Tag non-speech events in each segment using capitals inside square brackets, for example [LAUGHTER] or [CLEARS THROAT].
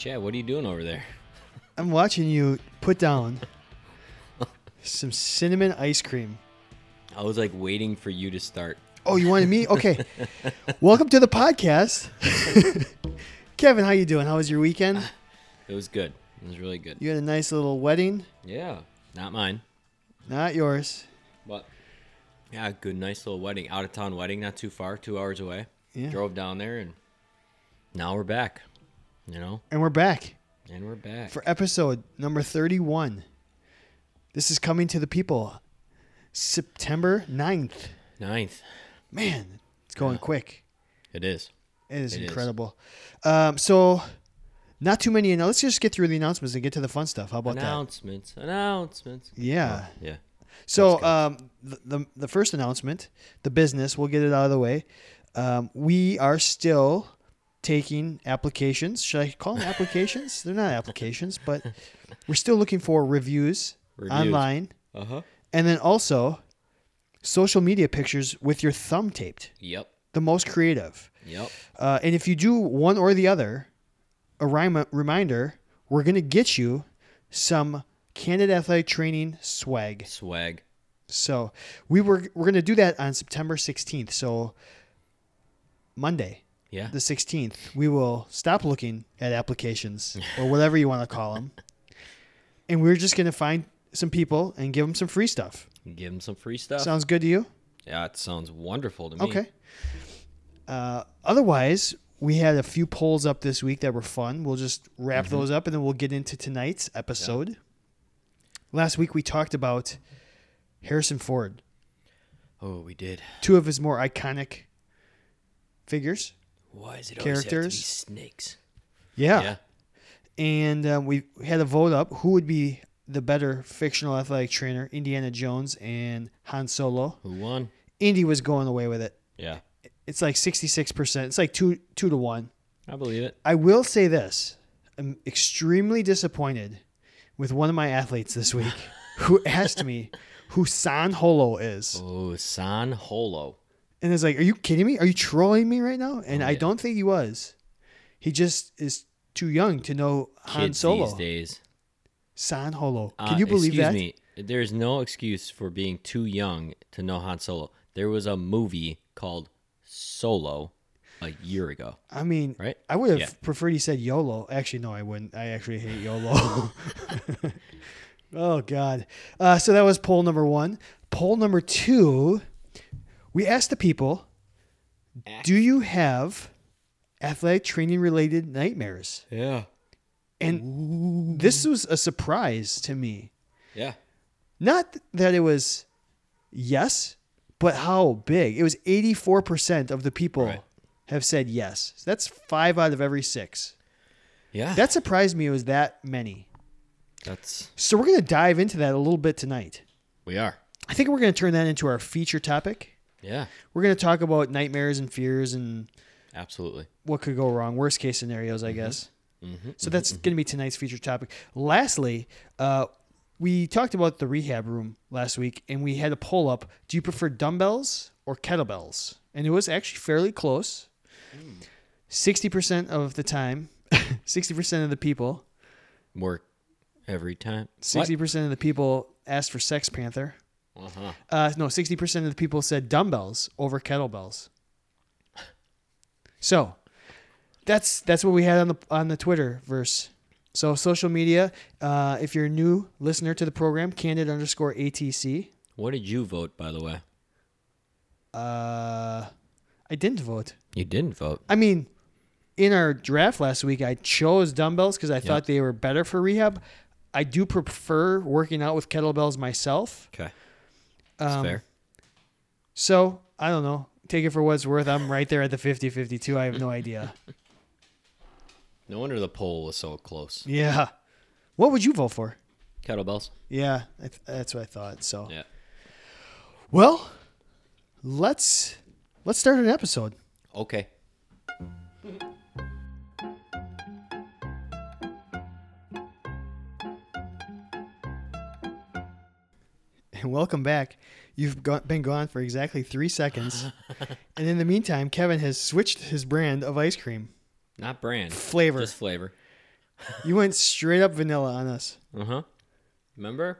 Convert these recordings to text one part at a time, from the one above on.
Chad, what are you doing over there? I'm watching you put down some cinnamon ice cream. I was like waiting for you to start. Oh, you wanted me? [LAUGHS] Okay. Welcome to the podcast. [LAUGHS] Kevin, how you doing? How was your weekend? It was good. It was really good. You had a nice little wedding. Yeah, not mine, Not yours. but yeah, good, nice little wedding, out of town wedding, not too far, two hours away. Yeah. Drove down there, and now we're back. You know, And we're back and we're back. for episode number 31. This is coming to the people September 9th. Ninth, Man, it's going Yeah. quick. it is. It is It is. incredible. Um, so, not too many. Now, let's just get through the announcements and get to the fun stuff. How about that? announcements, announcements. Yeah. Yeah. So um, the, the the first announcement, the business, we'll get it out of the way. Um, we are still taking applications. Should I call them applications? They're not applications, but we're still looking for reviews, Reviews. online, Uh huh. and then also social media pictures with your thumb taped. Yep. The most creative. Yep. Uh, and if you do one or the other, a remi- reminder: we're gonna get you some Candid Athletic Training swag. Swag. So we were we're gonna do that on September 16th. So Monday, Yeah. the 16th, we will stop looking at applications [LAUGHS] or whatever you want to call them, and we're just gonna find some people and give them some free stuff. Give them some free stuff. Sounds good to you? yeah, it sounds wonderful to me. Okay. Uh, otherwise, we had a few polls up this week that were fun. We'll just wrap Mm-hmm. those up and then we'll get into tonight's episode. Last week we talked about Harrison Ford. Oh, we did. two of his more iconic figures. Why is it always have to be Characters. snakes? Yeah. Yeah. And um, we had a vote up who would be the better fictional athletic trainer, Indiana Jones and Han Solo. Who won? Indy was going away with it. Yeah. It's like 66%. It's like 2 2 to 1. I believe it. I will say this. I'm extremely disappointed with one of my athletes this week [LAUGHS] who asked me who San Holo is. Oh, San Holo. And it's like, are you kidding me? Are you trolling me right now? And Oh, I don't think he was. He just is too young to know Han Solo. these days. San Holo. Can Uh, you believe excuse that? me. There's no excuse for being too young to know Han Solo. There was a movie called Solo a year ago. I mean, Right? I would have Yeah. preferred he said YOLO. Actually, no, I wouldn't. I actually hate YOLO. [LAUGHS] [LAUGHS] oh God. Uh, so that was poll number one. Poll number two. We asked the people, do you have athletic training related nightmares? Yeah. And this was a surprise to me. Yeah. Not that it was yes, but how big. It was 84% of the people Right. have said yes. So that's five out of every six. Yeah. That surprised me it was that many. That's So we're going to dive into that a little bit tonight. we are. I think we're going to turn that into our feature topic. Yeah. We're going to talk about nightmares and fears and Absolutely. what could go wrong, worst case scenarios, I guess. Mm-hmm. So that's going to be tonight's feature topic. Lastly, uh, we talked about the rehab room last week, and we had a poll up. Do you prefer dumbbells or kettlebells? And it was actually fairly close. Sixty percent of the time, [LAUGHS] sixty percent of the people, Work every time. sixty percent of the people asked for Sex Panther. Uh huh. Uh, no, sixty percent of the people said dumbbells over kettlebells. So, that's that's what we had on the on the Twitter verse. So social media. Uh, if you're a new listener to the program, candid underscore atc. What did you vote, by the way? Uh, I didn't vote. You didn't vote. I mean, in our draft last week, I chose dumbbells because I thought they were better for rehab. I do prefer working out with kettlebells myself. Okay. Um, fair. So I don't know. Take it for what it's worth. I'm right there at the 50 52. I have no idea. No wonder the poll was so close. Yeah. What would you vote for? Kettlebells. Yeah, I th- that's what I thought. So, Yeah. well, let's let's start an episode. Okay. And [LAUGHS] welcome back. You've got, been gone for exactly three seconds, [LAUGHS] and in the meantime, Kevin has switched his brand of ice cream Not brand. flavor. Just flavor. [LAUGHS] You went straight up vanilla on us. Uh huh. Remember?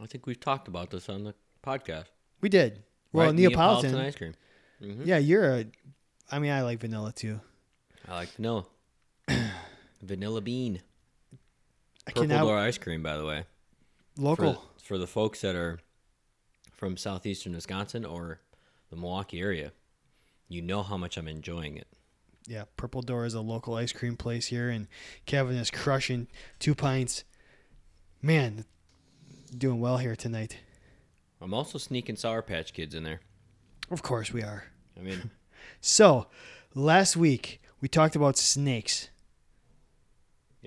I think we've talked about this on the podcast. We did. Well, right? Neapolitan. ice cream. hmm Yeah, you're a. I mean, I like vanilla too. I like vanilla. [CLEARS THROAT] vanilla bean. I Purple cannot door ice cream, by the way. Local. For, for the folks that are from southeastern Wisconsin or the Milwaukee area, you know how much I'm enjoying it. yeah, Purple Door is a local ice cream place here, and Kevin is crushing two pints. Man, doing well here tonight. I'm also sneaking Sour Patch Kids in there. Of course we are. I mean, [LAUGHS] So, last week we talked about snakes.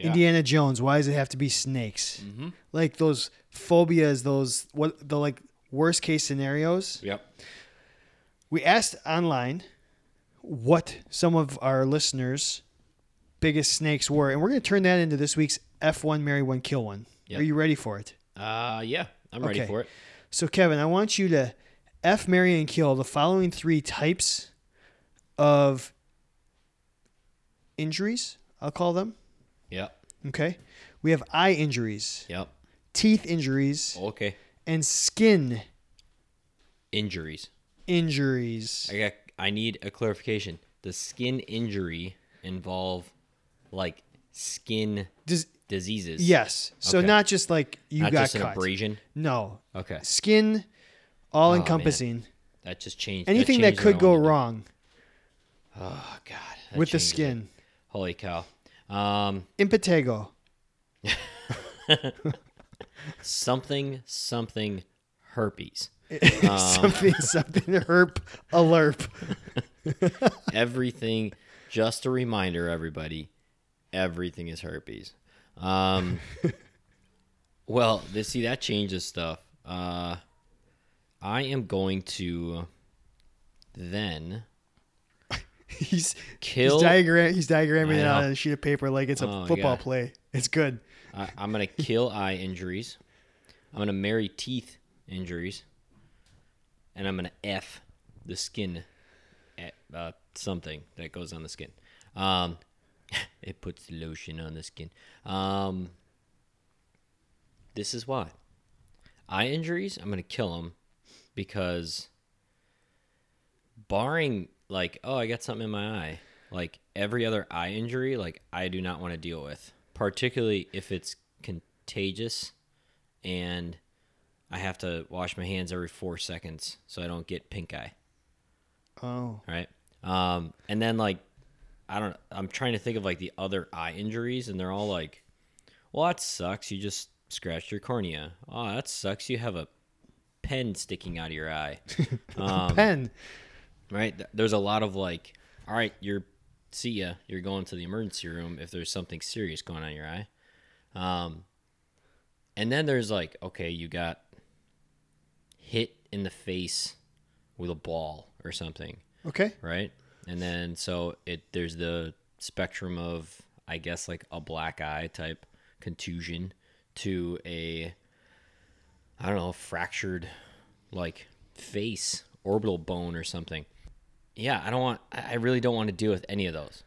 Yeah. Indiana Jones. Why does it have to be snakes? Mm-hmm. Like those phobias, those what the like worst case scenarios. Yep. We asked online what some of our listeners' biggest snakes were, and we're going to turn that into this week's F1 Marry One Kill One. Yep. Are you ready for it? Uh, yeah, I'm ready for it. So, Kevin, I want you to F, marry, and kill the following three types of injuries, I'll call them. Yep. Okay. We have eye injuries, Yep. teeth injuries, Okay. and skin Injuries. injuries. I got. I need a clarification. The skin injury involve like skin Does, diseases? yes. So, Okay. not just like you Not got just an abrasion. No. Okay. Skin, all encompassing. Oh, that just changed. Anything that changed what could go wanted to wrong Oh God. that with the changes it. skin. Holy cow. Um, Impetigo. [LAUGHS] something, something, herpes. [LAUGHS] something, something, herp, alerp. [LAUGHS] everything. Just a reminder, everybody. Everything is herpes. Um, well, this see that changes stuff. Uh, I am going to then [LAUGHS] He's kill. He's diagram. He's diagramming it on a sheet of paper like it's a Oh, football God. play. It's good. I, I'm gonna kill eye injuries. I'm gonna marry teeth injuries, and I'm gonna f the skin, at, uh, something that goes on the skin. Um, [LAUGHS] it puts lotion on the skin. Um, this is why eye injuries. I'm gonna kill them because, barring like, oh, I got something in my eye. Like every other eye injury, like I do not want to deal with, particularly if it's contagious and I have to wash my hands every four seconds so I don't get pink eye. Oh, Right. Um, and then like, I don't. I'm trying to think of like the other eye injuries, and they're all like, "Well, that sucks. You just scratched your cornea. Oh, that sucks. You have a pen sticking out of your eye." [LAUGHS] Um, pen. Right? There's a lot of like, all right, you're see ya. You're going to the emergency room if there's something serious going on in your eye. Um, and then there's like, okay, you got hit in the face with a ball or something, Okay. right? And then so it there's the spectrum of I guess like a black eye type contusion to a I don't know, fractured like face, orbital bone or something. Yeah, I don't want I really don't want to deal with any of those.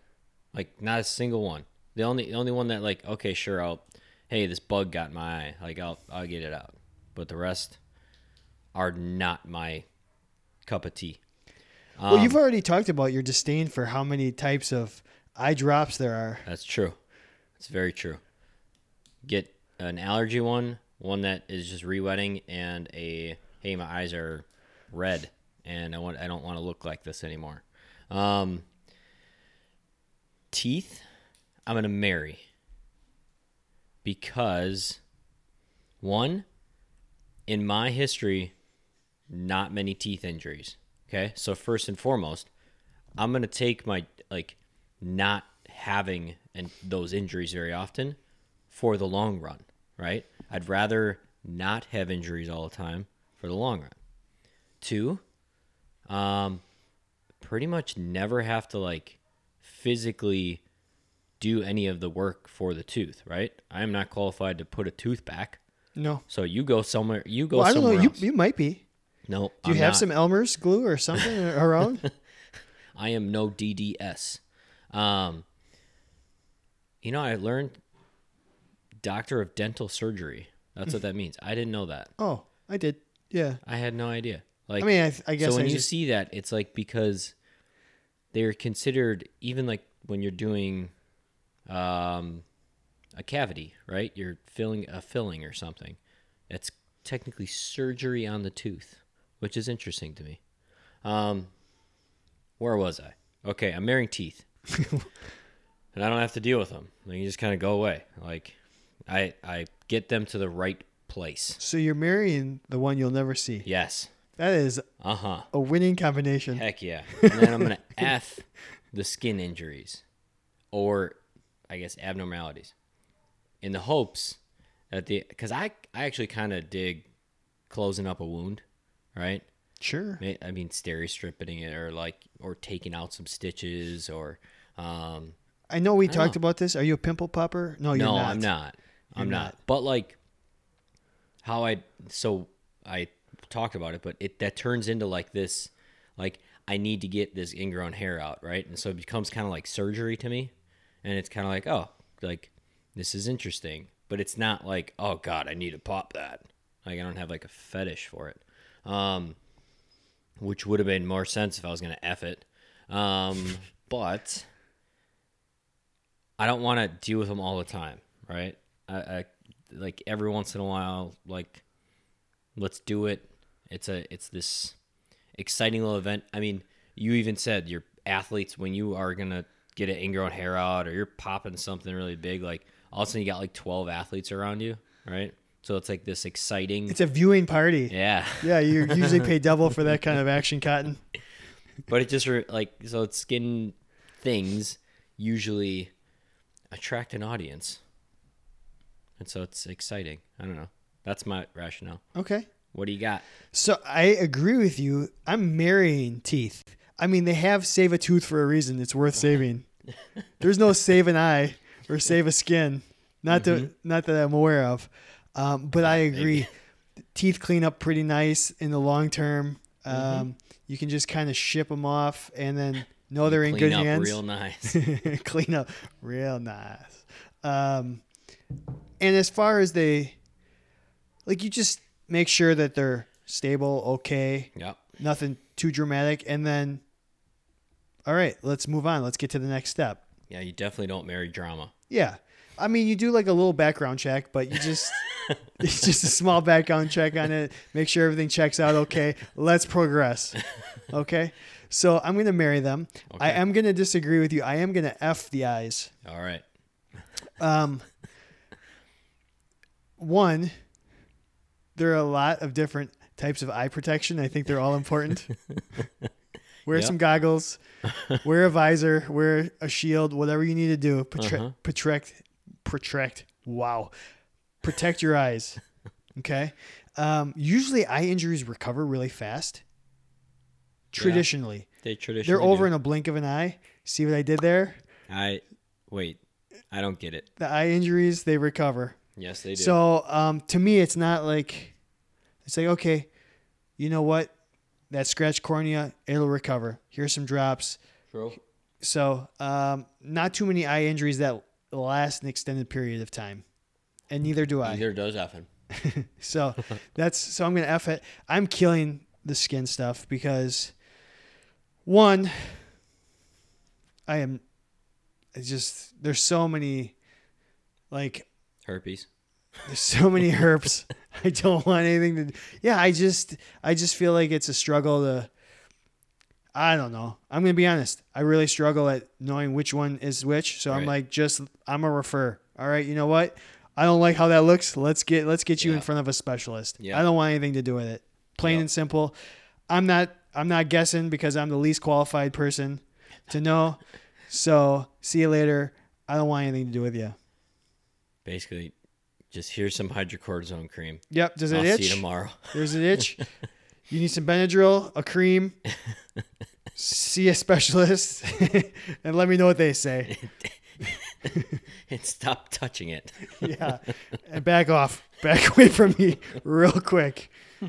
Like not a single one. The only the only one that like, okay, sure, I'll hey, this bug got in my eye. Like I'll I'll get it out. But the rest are not my cup of tea. well, Um, you've already talked about your disdain for how many types of eye drops there are. That's true. It's very true. Get an allergy one, one that is just re-wetting, and a hey, my eyes are red, and I want I don't want to look like this anymore. Um, teeth, I'm gonna marry because one, in my history, not many teeth injuries. Okay, so first and foremost, I'm gonna take my like not having and those injuries very often for the long run, right? I'd rather not have injuries all the time for the long run. Two, um, pretty much never have to like physically do any of the work for the tooth, right? I am not qualified to put a tooth back. No. So you go somewhere. You go Well, I don't know. somewhere You, you might be. no, Do you I'm have not. some Elmer's glue or something [LAUGHS] around? [LAUGHS] I am no DDS. Um, You know, I learned doctor of dental surgery. That's what that means. I didn't know that. Oh, I did. Yeah. I had no idea. Like, I mean, I, I guess so when I you just, see that, it's like because they're considered even like when you're doing um, a cavity, right? You're filling a filling or something. It's technically surgery on the tooth, which is interesting to me. Um, where was I? Okay, I'm marrying teeth, [LAUGHS] and I don't have to deal with them. They just kind of go away. Like, I I get them to the right place. so you're marrying the one you'll never see. Yes. That is Uh huh. a winning combination. Heck yeah. [LAUGHS] And then I'm gonna F the skin injuries, or I guess abnormalities, in the hopes that the because I I actually kind of dig closing up a wound, right? Sure. I mean, steri stripping it, or like, or taking out some stitches, or um, I know we don't talked know. about this. Are you a pimple popper? No, you're not. no, not. I'm not. I'm not. not. But like, how I so I talked about it, but it that turns into like this, like I need to get this ingrown hair out, right? And so it becomes kind of like surgery to me, and it's kind of like, oh, like this is interesting, but it's not like, oh God, I need to pop that. Like I don't have like a fetish for it, um, which would have made more sense if I was gonna f it, um, [LAUGHS] but. I don't want to deal with them all the time, right? I, I like every once in a while, like let's do it. It's a it's this exciting little event. I mean, you even said your athletes when you are gonna get an ingrown hair out or you're popping something really big, like all of a sudden you got like twelve athletes around you, right? So it's like this exciting. It's a viewing party. yeah, [LAUGHS] Yeah, you usually pay [LAUGHS] double for that kind of action cotton. but it just like so it's skin things usually attract an audience, and so it's exciting. I don't know. That's my rationale. Okay. What do you got? So I agree with you. I'm marrying teeth. I mean, they have save a tooth for a reason. It's worth saving. [LAUGHS] There's no save an eye or save a skin. Not that not that I'm aware of. Um, but I agree. Teeth clean up pretty nice in the long term. Um, You can just kind of ship them off and then [LAUGHS] know they're in good up hands. real nice. [LAUGHS] clean up real nice. Um, and as far as they, like, you just make sure that they're stable, okay, yep. nothing too dramatic, and then, all right, let's move on. Let's get to the next step. Yeah, you definitely don't marry drama. Yeah. I mean, you do like a little background check, but you just, [LAUGHS] it's just a small background check on it. Make sure everything checks out okay. Let's progress. [LAUGHS] Okay. So I'm going to marry them. I am going to disagree with you. I am going to F the eyes. All right. Um, one, there are a lot of different types of eye protection. I think they're all important. [LAUGHS] wear Yep. some goggles, [LAUGHS] wear a visor, wear a shield, whatever you need to do. Protre- Uh-huh. Protect, protect. Wow, protect your eyes. [LAUGHS] Okay. Um, usually, eye injuries recover really fast. Traditionally, They traditionally they're over do. in a blink of an eye. See what I did there? I wait. I don't get it. The eye injuries they recover. Yes, they do. So um, to me, it's not like it's like okay, you know what, that scratch cornea it'll recover. Here's some drops. True. So um, not too many eye injuries that last an extended period of time, and neither do I. Neither does Evan. [LAUGHS] So [LAUGHS] that's so I'm gonna f it. I'm killing the skin stuff because one, I am. It's just there's so many, like Herpes. There's so many herps. [LAUGHS] I don't want anything to. Yeah, I just, I just feel like it's a struggle to. I don't know. I'm gonna be honest. I really struggle at knowing which one is which. So I'm like, just I'm a refer. All right, you know what? I don't like how that looks. Let's get let's get you in front of a specialist. Yeah. I don't want anything to do with it. Plain Yep. and simple. I'm not. I'm not guessing because I'm the least qualified person to know. so see you later. I don't want anything to do with you. Basically, just here's some hydrocortisone cream. Yep. Does it I'll itch? see you tomorrow. [LAUGHS] There's an itch. [LAUGHS] you need some Benadryl, a cream. [LAUGHS] See a specialist, and let me know what they say. and stop touching it. Yeah, and back off, back away from me, real quick. Uh,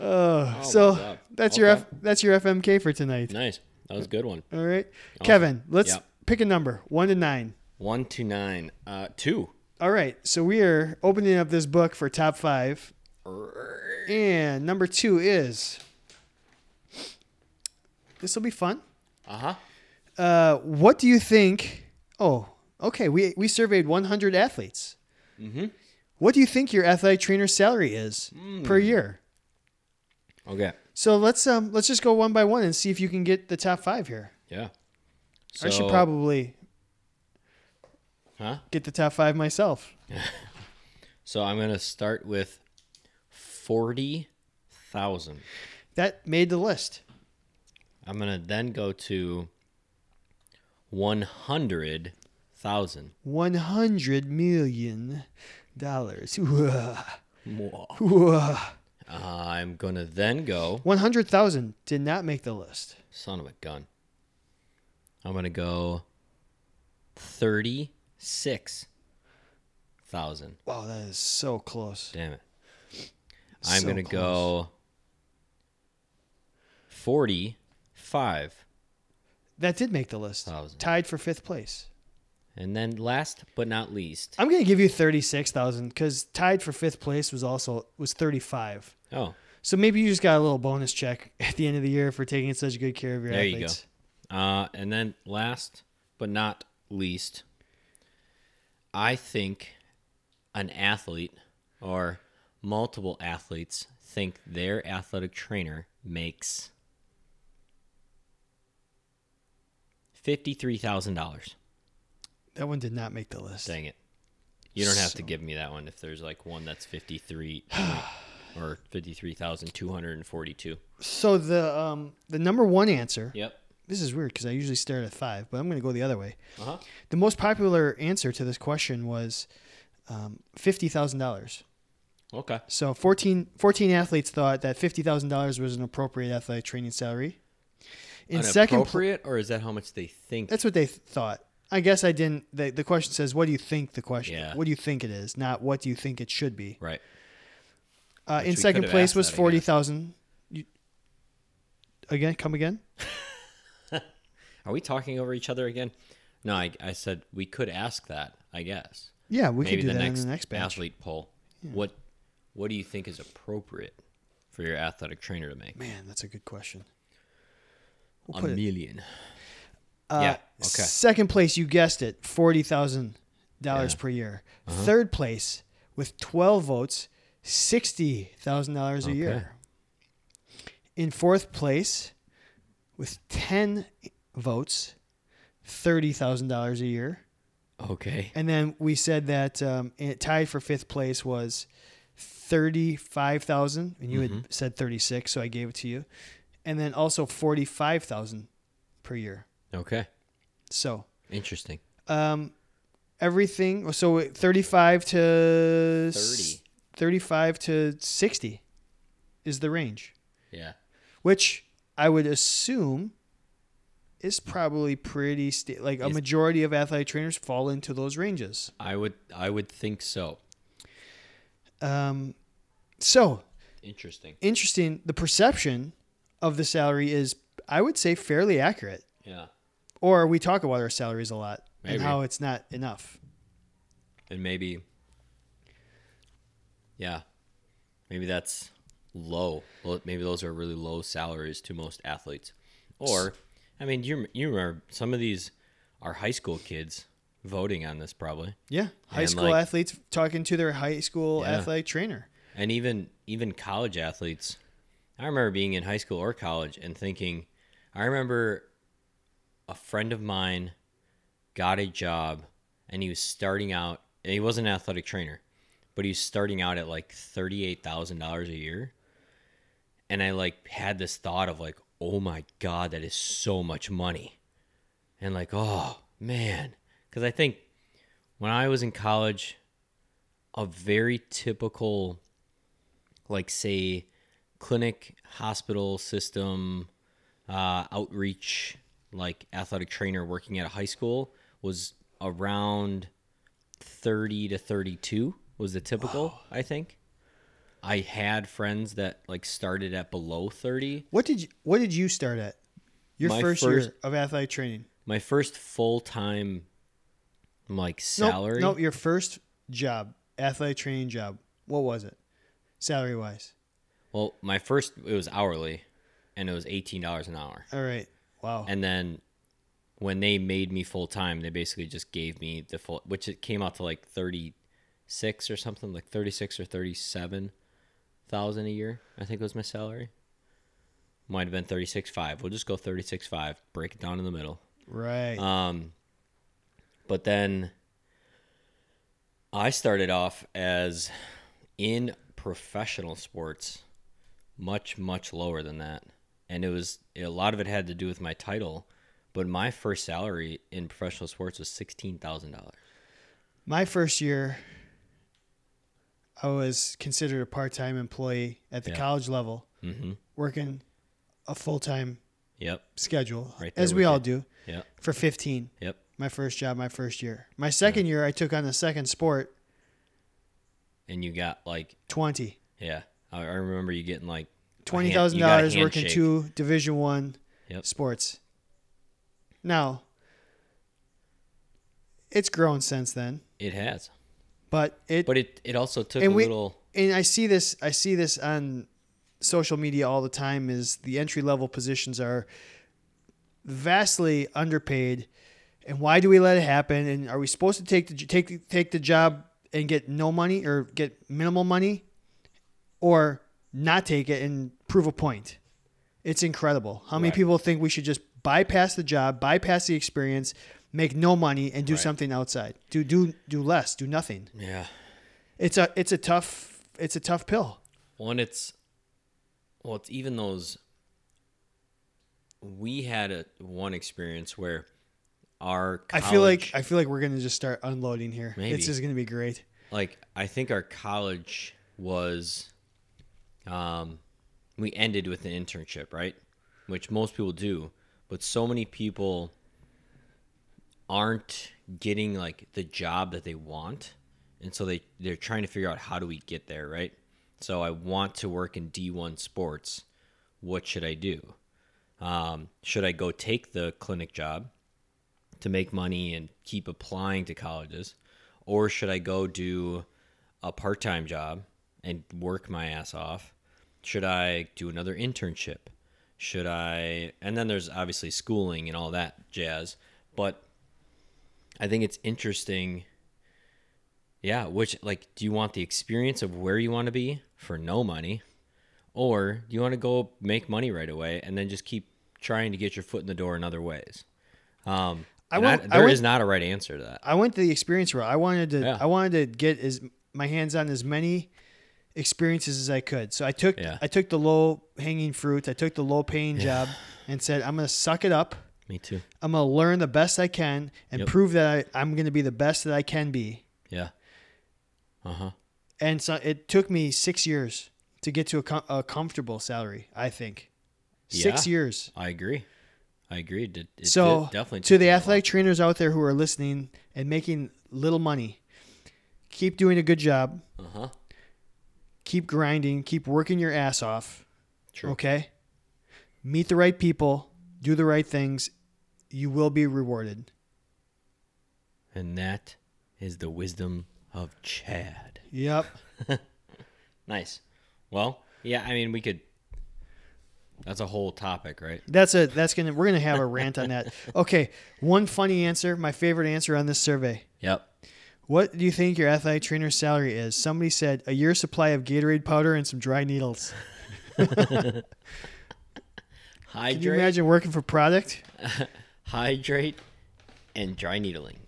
Oh, so my God. that's your F, that's your FMK for tonight. Nice. That was a good one. All right, Awesome. Kevin. Let's Yep. pick a number, one to nine. One to nine. Uh, two. All right, so we are opening up this book for top five, and number two is. This will be fun. Uh huh. Uh, what do you think? Oh, okay. We we surveyed 100 athletes. Mm-hmm. What do you think your athletic trainer's salary is per year? Okay. So let's um let's just go one by one and see if you can get the top five here. Yeah. I should probably Huh? get the top five myself. [LAUGHS] So I'm gonna start with forty thousand. That made the list. I'm gonna then go to one hundred thousand. 100 million dollars. Uh, I'm gonna then go. 100,000 did not make the list. Son of a gun. I'm gonna go thirty-six thousand. Wow, that is so close. Damn it. I'm So gonna close. go forty-five, That did make the list. Thousand. Tied for fifth place. and then last but not least. I'm going to give you 36,000 cuz tied for fifth place was also was 35. Oh, So maybe you just got a little bonus check [LAUGHS] at the end of the year for taking such good care of your There you go. Uh, and then last but not least, I think an athlete or multiple athletes think their athletic trainer makes fifty-three thousand dollars. That one did not make the list. Dang it! You don't have to give me that one if there's like one that's fifty-three [SIGHS] or fifty-three thousand two hundred and forty-two. So the um the number 1 answer. Yep. This is weird cuz I usually start at 5, but I'm going to go the other way. Uh huh. The most popular answer to this question was um, $50,000. Okay. So 14, 14 athletes thought that $50,000 was an appropriate athletic training salary. In second pl- appropriate, or is that how much they think? that's what they th- thought. I guess I didn't the, the question says what do you think the question Yeah. what do you think it is, not what do you think it should be. right. Uh, in second place was that, 40,000. You- Again, come again? [LAUGHS] Are we talking over each other again? No, I, I said we could ask that. I guess Yeah, we maybe could do the that next, in the next batch. athlete poll. What What do you think is appropriate for your athletic trainer to make? Man, that's a good question. We'll A put it- million. Uh, Yeah, okay. Second place, you guessed it, forty thousand dollars Yeah. per year. Uh-huh. Third place, with twelve votes, sixty thousand dollars a Okay. year. In fourth place, with ten votes, thirty thousand dollars a year. Okay. And then we said that um, it tied for fifth place was thirty-five thousand, and you Mm-hmm. had said thirty-six, so I gave it to you. And then also forty-five thousand per year. Okay. So Interesting. um, everything. So thirty-five to 30. thirty-five to sixty is the range, Yeah. which I would assume is probably pretty sta- like a Is- majority of athletic trainers fall into those ranges. I would I would think so. Um, so Interesting. interesting. The perception of the salary is, I would say, fairly accurate. Yeah. Or we talk about our salaries a lot and Maybe. how it's not enough. And maybe Yeah. Maybe that's low. Well, maybe those are really low salaries to most athletes. Or I mean, you you remember some of these are high school kids voting on this probably. Yeah, high And, school like- athletes talking to their high school Yeah. athletic trainer. and even even college athletes i remember being in high school or college and thinking i remember a friend of mine got a job and he was starting out and he wasn't an athletic trainer but he was starting out at like $38000 a year and i like had this thought of like oh my god that is so much money. And like oh man. Because i think when i was in college a very typical like say clinic hospital system uh, outreach like athletic trainer working at a high school was around 30 to 32 was the typical i think i had friends that like started at below 30 What did you What did you start at? Your My first, first- year of athletic training. my first full-time Like Nope, salary. Nope, your first job, athletic training job. What was it, salary wise? Well, my first it was hourly, and it was eighteen dollars an hour. All right. Wow. And then when they made me full time, they basically just gave me the full, which it came out to like thirty six or something, like thirty six or thirty seven thousand a year. I think was my salary. Might have been thirty six five. We'll just go thirty six five. Break it down in the middle. right. Um, but then I started off as in professional sports, much much lower than that, and it was a lot of it had to do with my title. But my first salary in professional sports was sixteen thousand dollars. My first year, I was considered a part time employee at the Yeah. college level, Mm-hmm. working a full time Yep. schedule, Right as we all you. do, Yep. for 15. Yep. My first job, my first year. My second year, I took on the second sport, And you got like 20. yeah, I, I remember you getting like Twenty thousand you got a dollars working two Division One Yep. sports. Now, it's grown since then, It has, but it but it it also took a we- little. and I see this I see this on social media all the time is the entry level positions are vastly underpaid. And why do we let it happen? And are we supposed to take the take take the job and get no money or get minimal money? Or not take it and prove a point? It's incredible. How many people think we should just bypass the job bypass the experience make no money and do Right. something outside do do do less do nothing Yeah. it's a it's a tough it's a tough pill. One, it's well, it's even those. We had a one experience where our I feel like I feel like we're gonna just start unloading here. Maybe. This is gonna be great. like I think our college was, um, we ended with an internship, right? Which most people do, but so many people aren't getting like the job that they want, and so they they're trying to figure out how do we get there, right? So I want to work in D one sports. What should I do? Um, should I go take the clinic job to make money and keep applying to colleges? Or should I go do a part time job and work my ass off? Should I do another internship? Should I? And then there's obviously schooling and all that jazz. But I think it's interesting. Yeah, which, like, do you want the experience of where you want to be for no money? Or do you want to go make money right away and then just keep trying to get your foot in the door in other ways? Um, I I went- I there went- is not a right answer to that. I went to the experience route. I wanted to Yeah. I wanted to get as my hands on as many experiences as I could. So I took Yeah. I took the low hanging fruit. I took the low paying job and said I'm gonna suck it up. Me too. I'm gonna learn the best I can and Yep. prove that I, I'm gonna be the best that I can be. Yeah. Uh huh. And so it took me six years to get to a, com- a comfortable salary. I think six Yeah. years. I agree. I agree. It, it so did- definitely to the athletic trainers out there who are listening and making little money keep doing a good job. Uh huh. keep grinding keep working your ass off True. okay meet the right people do the right things you will be rewarded And that is the wisdom of Chad. yep [LAUGHS] Nice. Well, yeah. I mean, we could. That's a whole topic, right? that's a that's gonna we're gonna have a rant on that [LAUGHS] okay one funny answer my favorite answer on this survey Yep. what do you think your athletic trainer's salary is somebody said a year's supply of gatorade powder and some dry needles [LAUGHS] Hydrate. can you imagine working for product [LAUGHS] Hydrate and dry needling.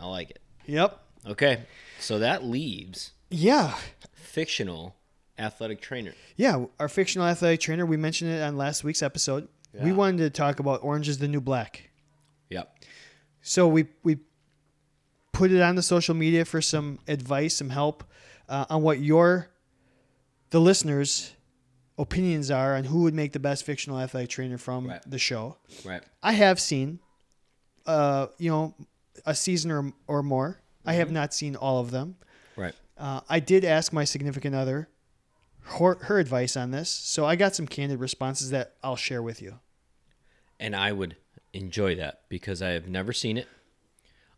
I like it. yep Okay. So that leaves yeah fictional athletic trainer. Yeah, our fictional athletic trainer. We mentioned it on last week's episode. We Yeah. wanted to talk about Orange is the New Black. Yep. So we we put it on the social media for some advice, some help uh, on what your the listeners' opinions are on who would make the best fictional athletic trainer from Right. the show. Right. I have seen, uh, you know, a season or or more. I have not seen all of them. Right. Uh, I did ask my significant other her, her advice on this, so I got some candid responses that I'll share with you. and I would enjoy that because I have never seen it.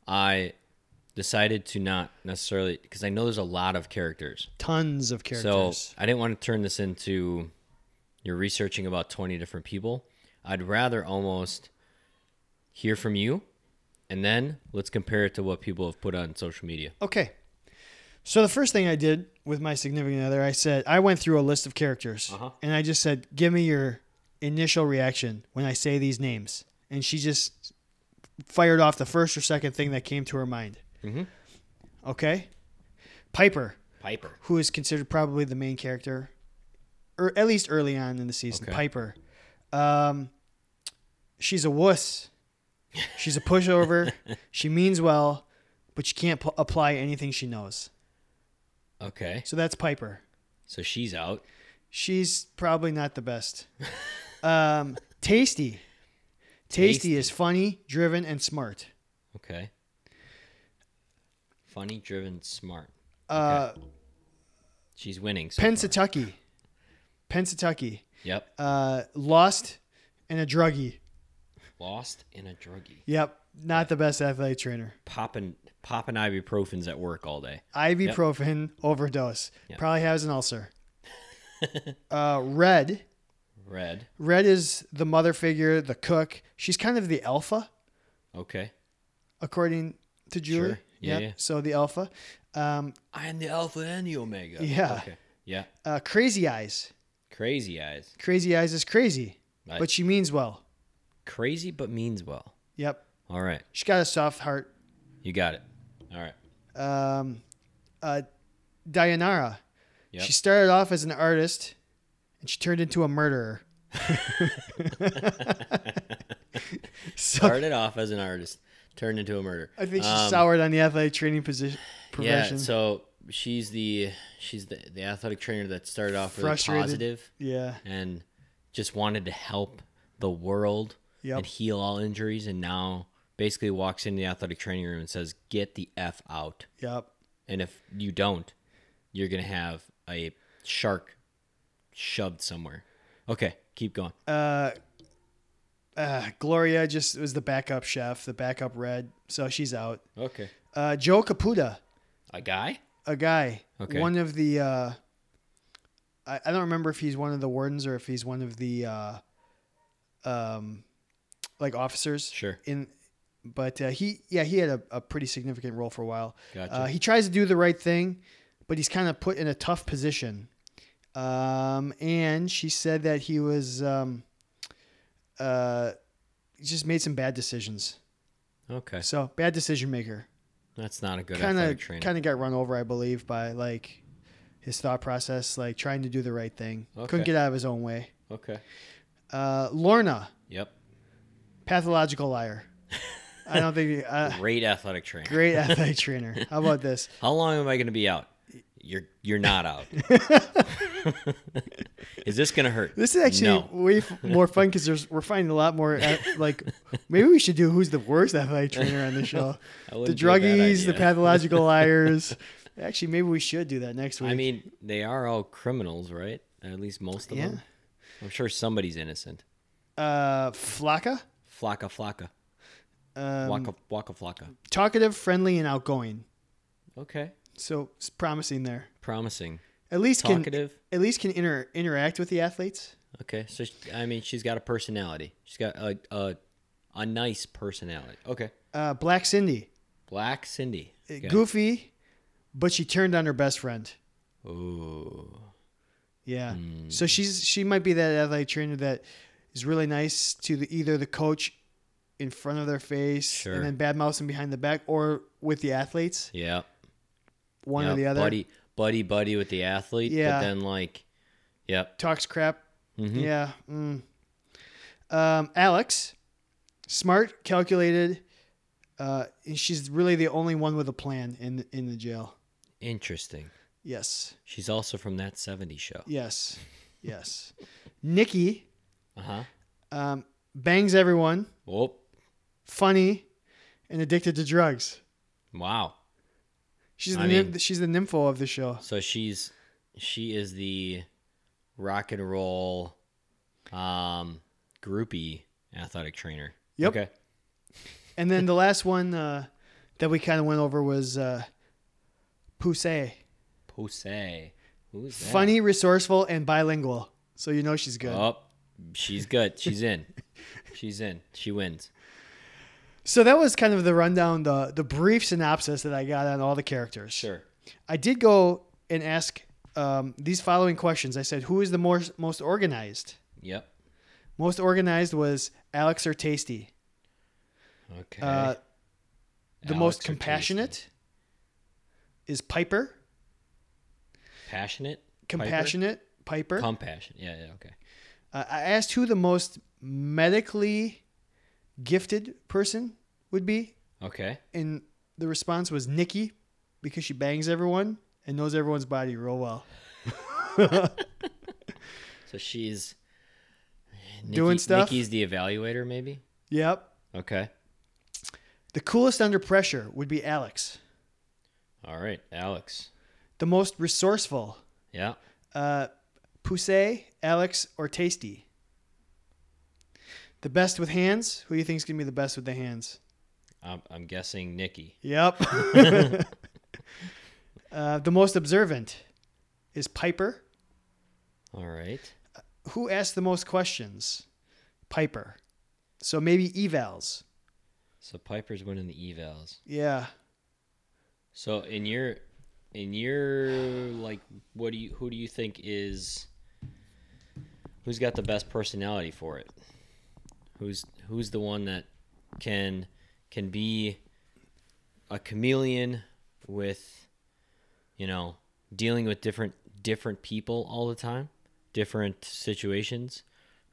I decided to not necessarily because I know there's a lot of characters. Tons of characters. So I didn't want to turn this into you're researching about 20 different people. I'd rather almost hear from you and then let's compare it to what people have put on social media. Okay. So the first thing I did with my significant other, I said I went through a list of characters, Uh-huh. and I just said, "Give me your initial reaction when I say these names," and she just fired off the first or second thing that came to her mind. Mhm. Okay. Piper, Piper. who is considered probably the main character, or at least early on in the season. Okay. Piper, um, she's a wuss. She's a pushover. [LAUGHS] she means well, but she can't p- apply anything she knows. Okay. So that's Piper. So she's out. She's probably not the best. [LAUGHS] Um, Taystee. Taystee. Taystee. is funny, driven, and smart. Okay. Funny, driven, smart. Uh, She's winning. So. Pennsatucky. Pennsatucky. Yep. Uh, lost and a druggie. Lost in a druggie. Yep. Not the best athletic trainer. Popping popping ibuprofens at work all day. Ibuprofen overdose. Yep. Probably has an ulcer. [LAUGHS] uh, Red. Red. Red is the mother figure, the cook. She's kind of the alpha, Okay. according to Julie. Sure. Yeah, Yep. yeah. So the alpha. Um, I am the alpha and the omega. Yeah. Okay. Yeah. uh, crazy eyes. Crazy eyes. Crazy eyes is crazy, Right. but she means well. Crazy but means well. Yep. All right. She's got a soft heart. You got it. All right. Um, uh, Dayanara. Yep. She started off as an artist, and she turned into a murderer. [LAUGHS] [LAUGHS] so Started off as an artist, turned into a murder. I think she Um, soured on the athletic training position profession. Yeah, so she's the she's the, the athletic trainer that started off really positive yeah. and just wanted to help the world Yep. and heal all injuries and now basically walks into the athletic training room and says, Get the F out. Yep. And if you don't, you're gonna have a shark shoved somewhere. Okay, keep going. Uh, uh, Gloria just was the backup chef, the backup red, so she's out. Okay. Uh, Joe Caputo, A guy? a guy, Okay. one of the. Uh, I, I don't remember if he's one of the wardens or if he's one of the, uh, um, like officers. Sure. In, but uh, he, yeah, he had a, a pretty significant role for a while. Gotcha. Uh, he tries to do the right thing, but he's kind of put in a tough position. Um, and she said that he was, um, uh, just made some bad decisions. Okay. So bad decision maker. That's not a good Kind of, kind of got run over, I believe, by like his thought process, like trying to do the right thing. Okay. Couldn't get out of his own way. Okay. Uh, Lorna, Yep. pathological liar. I don't think uh, Great athletic trainer. great [LAUGHS] athletic trainer. How about this? How long am I going to be out? You're you're not out. [LAUGHS] is this going to hurt? This is actually No. way f- more fun because we're finding a lot more. uh like, maybe we should do who's the worst athletic trainer on the show. [LAUGHS] The wouldn't be a bad druggies, the pathological [LAUGHS] liars. Actually, maybe we should do that next week. I mean, they are all criminals, right? At least most of Yeah. them. I'm sure somebody's innocent. uh, Flaca, Flocka flocka. um, Waka waka flocka. talkative, friendly, and outgoing. Okay. So it's promising there. Promising. At least can at least can inter- interact with the athletes. Okay. So she- I mean, she's got a personality. She's got a a, a nice personality. Okay. Uh, Black Cindy, Black Cindy. Uh, goofy, but she turned on her best friend. Ooh. Yeah. Hmm. So she's she might be that athletic trainer that is really nice to the, either the coach in front of their face Sure. and then bad mouthing behind the back, or with the athletes, Yeah. one or the other. Buddy, buddy, buddy with the athlete. Yeah. But then like, yep. Talks crap. Mhm. Yeah. Mm. Um, Alex, smart, calculated. Uh, and she's really the only one with a plan in in the jail. Interesting. Yes. She's also from that 70s show. Yes. Yes. Nicky Uh huh. um, bangs everyone, Oh, funny, and addicted to drugs. wow. She's the I mean- she's the nympho of the show. So she's she is the rock and roll um groupie athletic trainer. Yep. Okay. And then the last one, uh, that we kind of went over was uh, Poussey. Poussey. Who's that? Funny, resourceful, and bilingual. So you know she's good. Oh, she's good. She's in. [LAUGHS] she's in. She wins. So that was kind of the rundown, the the brief synopsis that I got on all the characters. Sure. I did go and ask um, these following questions. I said, "Who is the most most organized?" Yep. Most organized was Alex or Taystee. Okay. Uh, the Alex most Taystee? compassionate is Piper. Passionate. Compassionate Piper. Piper? Compassion. Yeah. Yeah. Okay. Uh, I asked who the most medically gifted person would be, Okay. and the response was Nicky because she bangs everyone and knows everyone's body real well. [LAUGHS] So she's Doing stuff? Nicky's the evaluator, maybe. Yep. Okay. The coolest under pressure would be Alex. All right, Alex. The most resourceful, Yeah. uh, Poussey, Alex, or Taystee. The best with hands. Who do you think is gonna be the best with the hands? I'm, I'm guessing Nicky. Yep. [LAUGHS] [LAUGHS] uh, the most observant is Piper. All right. Who asked the most questions? Piper. So maybe evals. So Piper's winning the evals. Yeah. So in your in your like what do you who do you think is who's got the best personality for it? Who's who's the one that can can be a chameleon with you know dealing with different different people all the time, different situations,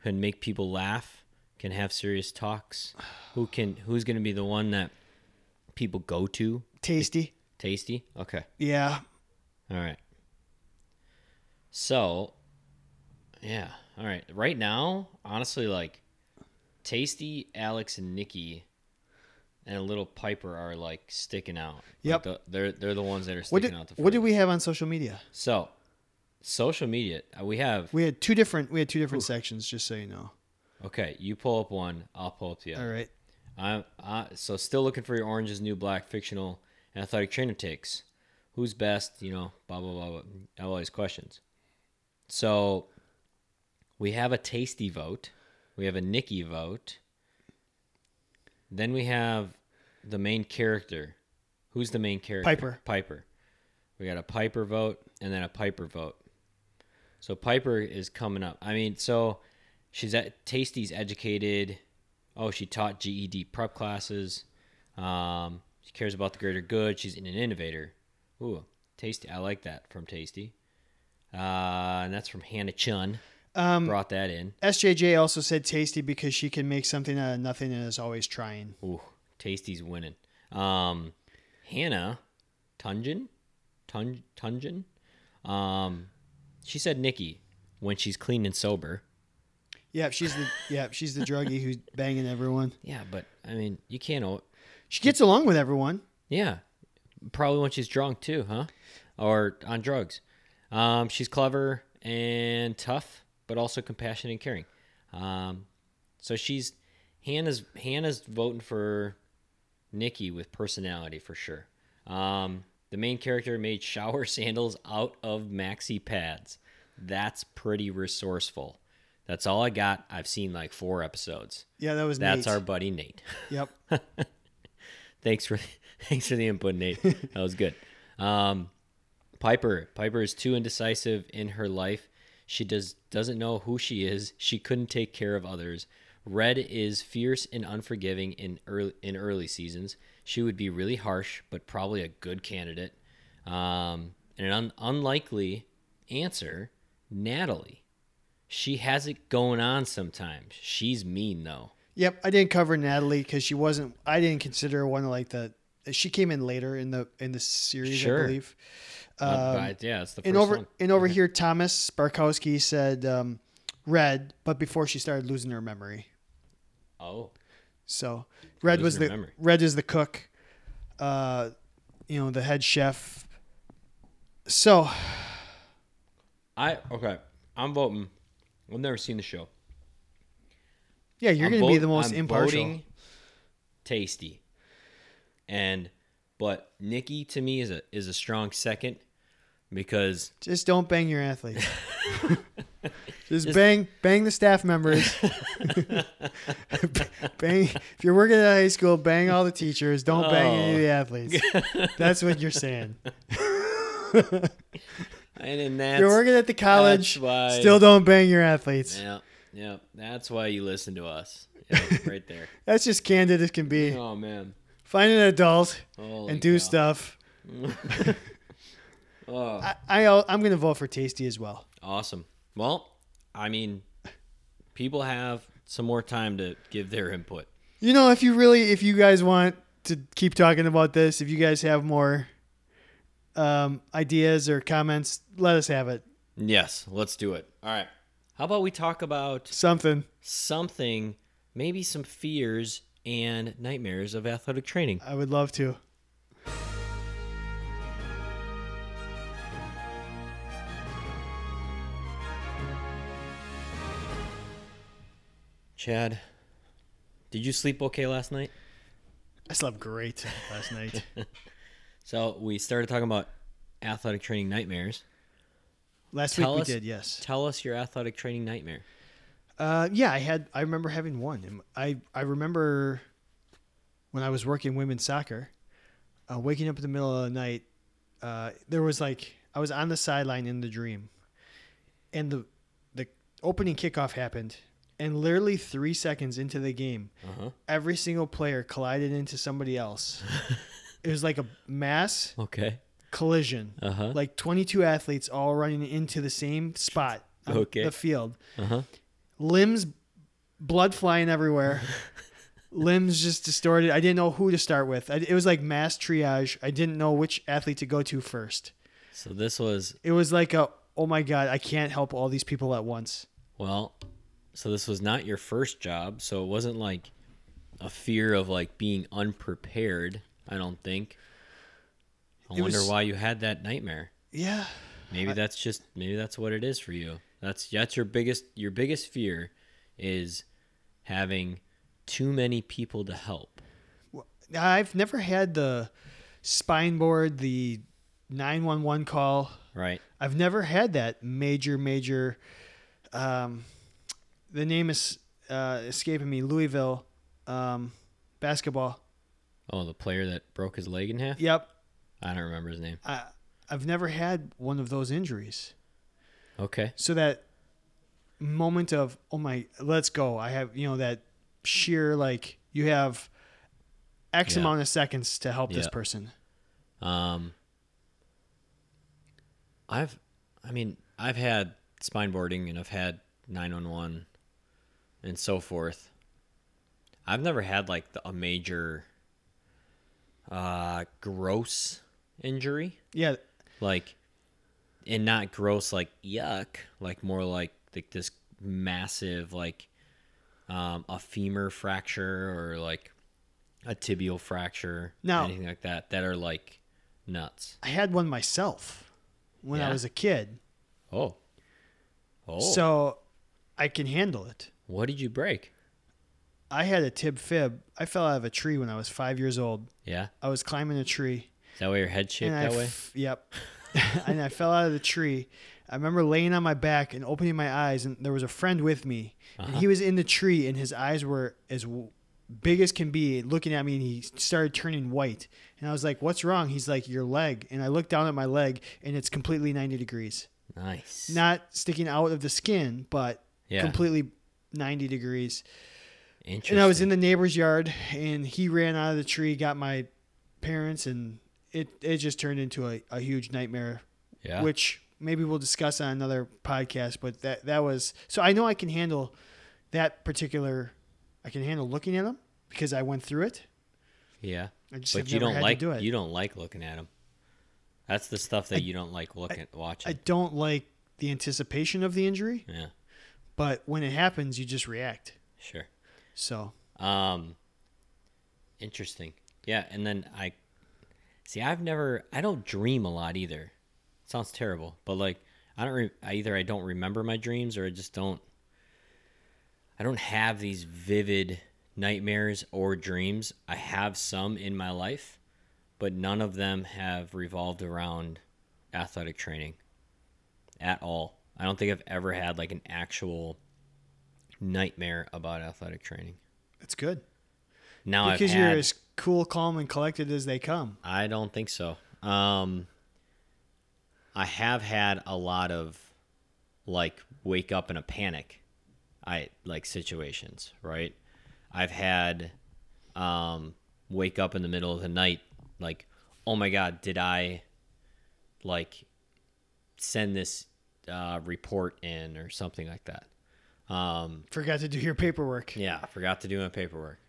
can make people laugh, can have serious talks. Who can who's going to be the one that people go to Taystee. Taystee? Okay. Yeah. All right. So, yeah. All right. Right now, honestly, like Taystee, Alex, and Nicky, and a little Piper are like sticking out. Like, Yep. the- they're they're the ones that are What sticking did, out. The what did we have on social media? So, social media. uh, We have. We had two different we had two different sections, just so you know. Okay, you pull up one. I'll pull up the other. All right. I'm uh, so still looking for your oranges, new black, fictional, and athletic trainer takes. Who's best? You know, blah blah blah. blah all these questions. So we have a Taystee vote. We have a Nicky vote. Then we have the main character. Who's the main character? Piper. Piper. We got a Piper vote and then a Piper vote. So Piper is coming up. I mean, so she's at Taystee's educated. Oh, she taught GED prep classes. Um, she cares about the greater good. She's an innovator. Ooh, Taystee. I like that from Taystee. Uh, and that's from Hannah Chun. Um, Brought that in. SJJ also said Taystee because she can make something out of nothing and is always trying. Ooh, Taystee's winning. Um, Hannah Tunjan, Tun Tunjan. Um, she said Nicky when she's clean and sober. Yeah, she's the [LAUGHS] yeah she's the druggie who's banging everyone. Yeah, but I mean, you can't. She gets along with everyone. Yeah, probably when she's drunk too, huh? Or on drugs. Um, she's clever and tough, but also compassionate and caring. Um, so she's Hannah's Hannah's voting for Nicky with personality for sure. Um, the main character made shower [LAUGHS] sandals out of maxi pads. That's pretty resourceful. That's all I got. I've seen like four episodes. Yeah, that was That's Nate. our buddy Nate. [LAUGHS] Yep. thanks for [LAUGHS] thanks for the input, Nate. That was good. Um, Piper. Piper is too indecisive in her life. She does doesn't know who she is. She couldn't take care of others. Red is fierce and unforgiving in early in early seasons. She would be really harsh, but probably a good candidate. Um, and an un- unlikely answer, Natalie. She has it going on sometimes. She's mean though. Yep. I didn't cover Natalie because she wasn't. I didn't consider her one of like the. She came in later in the in the series, Sure. I believe. Um, but yeah, it's the first and over one. and over here, Thomas Barkowski said um, red, but before she started losing her memory. Oh, So red was the memory. red is the cook, uh, you know, the head chef. So I okay. I'm voting. I've never seen the show. yeah, you're going to be the most I'm impartial. voting Taystee. And but Nicky to me is a is a strong second because Just don't bang your athletes. [LAUGHS] Just, bang bang the staff members. [LAUGHS] [LAUGHS] bang if you're working at a high school, bang all the teachers. Don't bang any of the oh. athletes. That's what you're saying. and in If that's you're working at the college, why- still don't bang your athletes. yeah yeah that's why you listen to us Yep, right there. That's just candid as can be. Oh man, Find an adult Holy and do stuff. Oh, I, I I'm gonna vote for Taystee as well. awesome. Well, I mean, people have some more time to give their input. You know, if you really, if you guys want to keep talking about this, if you guys have more um, ideas or comments, let us have it. Yes, let's do it. All right. How about we talk about Something. something, maybe some fears and nightmares of athletic training? I would love to. Chad, did you sleep okay last night? I slept great last night. [LAUGHS] So we started talking about athletic training nightmares. Last Tell week we us- did, yes. Tell us your athletic training nightmare. Uh, yeah, I had. I remember having one. I I remember when I was working women's soccer, uh, waking up in the middle of the night. Uh, there was like I was on the sideline in the dream, and the the opening kickoff happened, and literally three seconds into the game, Uh huh. every single player collided into somebody else. [LAUGHS] it was like a mass Okay. collision. Uh huh. Like 22 athletes all running into the same spot on Okay. the field Uh huh. limbs blood flying everywhere [LAUGHS] limbs just distorted i didn't know who to start with I, it was like mass triage i didn't know which athlete to go to first So this was it was like a oh my god i can't help all these people at once well. So this was not your first job, so it wasn't like a fear of like being unprepared. I don't think. I It wonder was- why you had that nightmare. yeah Maybe that's just maybe that's what it is for you. That's that's your biggest your biggest fear is having too many people to help. i've never had the spine board the 911 call Right? i've never had that major major um, the name is uh, escaping me louisville um, basketball Oh, the player that broke his leg in half? yep I don't remember his name. I, I've never had one of those injuries. Okay. So that moment of, oh my, let's go. I have, you know, that sheer, like, you have X Yeah. amount of seconds to help this person. Um I've I mean, I've had spine boarding and I've had 911 and so forth. I've never had like the, a major uh gross injury. Yeah. like and not gross like yuck like more like like this massive like um a femur fracture or like a tibial fracture Now- anything like that that are like nuts I had one myself when I was a kid. oh oh So I can handle it. What did you break I had a tib fib. I fell out of a tree when I was five years old. yeah I was climbing a tree. is that why your head shaped I that way f- yep. [LAUGHS] and I fell out of the tree. I remember laying on my back and opening my eyes, and there was a friend with me, and Uh-huh. he was in the tree, and his eyes were as w- big as can be, looking at me, and he started turning white. And I was like, "What's wrong?" He's like, "Your leg." And I looked down at my leg, and it's completely ninety degrees, nice not sticking out of the skin, but yeah completely ninety degrees. interesting And I was in the neighbor's yard, and he ran out of the tree, got my parents, and it it just turned into a, a huge nightmare, yeah which maybe we'll discuss on another podcast. But that that was so I know I can handle that particular. I can handle looking at them because I went through it. yeah I just but you don't like do it. you don't like looking at them that's the stuff that you don't like looking watching I don't like the anticipation of the injury, yeah but when it happens, you just react. sure So Um, interesting. Yeah, and then I see. I've never. I don't dream a lot either. sounds terrible, but like I don't. Re- I either I don't remember my dreams or I just don't. I don't have these vivid nightmares or dreams. I have some in my life, but none of them have revolved around athletic training at all. I don't think I've ever had like an actual nightmare about athletic training. That's good. Now because you're as cool, calm, and collected as they come. I don't think so. Um, I have had a lot of like wake up in a panic, I like situations, right? I've had um, wake up in the middle of the night, like, oh my god, did I like send this uh, report in or something like that? Um, Forgot to do your paperwork. yeah, forgot to do my paperwork.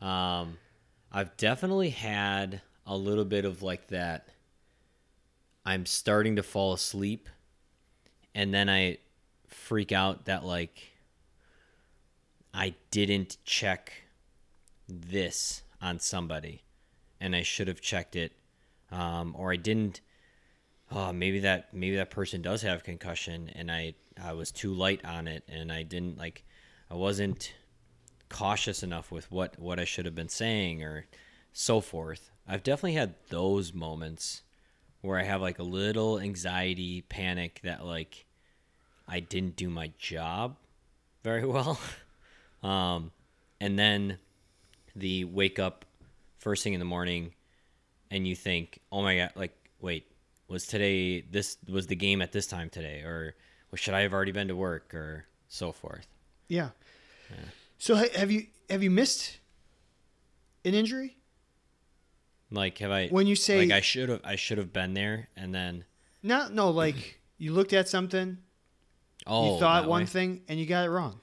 Um, I've definitely had a little bit of like that. I'm starting to fall asleep, and then I freak out that like I didn't check this on somebody, and I should have checked it, um, or I didn't. Oh, maybe that maybe that person does have concussion, and I I was too light on it, and I didn't like I wasn't cautious enough with what what I should have been saying or so forth. I've definitely had those moments where I have like a little anxiety, panic that like I didn't do my job very [LAUGHS] well. um, and then the wake up first thing in the morning and you think, "Oh my god, like wait, was today this was the game at this time today or well, should I have already been to work or so forth?" Yeah. So ha- have you have you missed an injury? Like have I When you say like I should have I should have been there and then no, no, like [CLEARS THROAT] you looked at something, oh you thought one way? thing, and you got it wrong.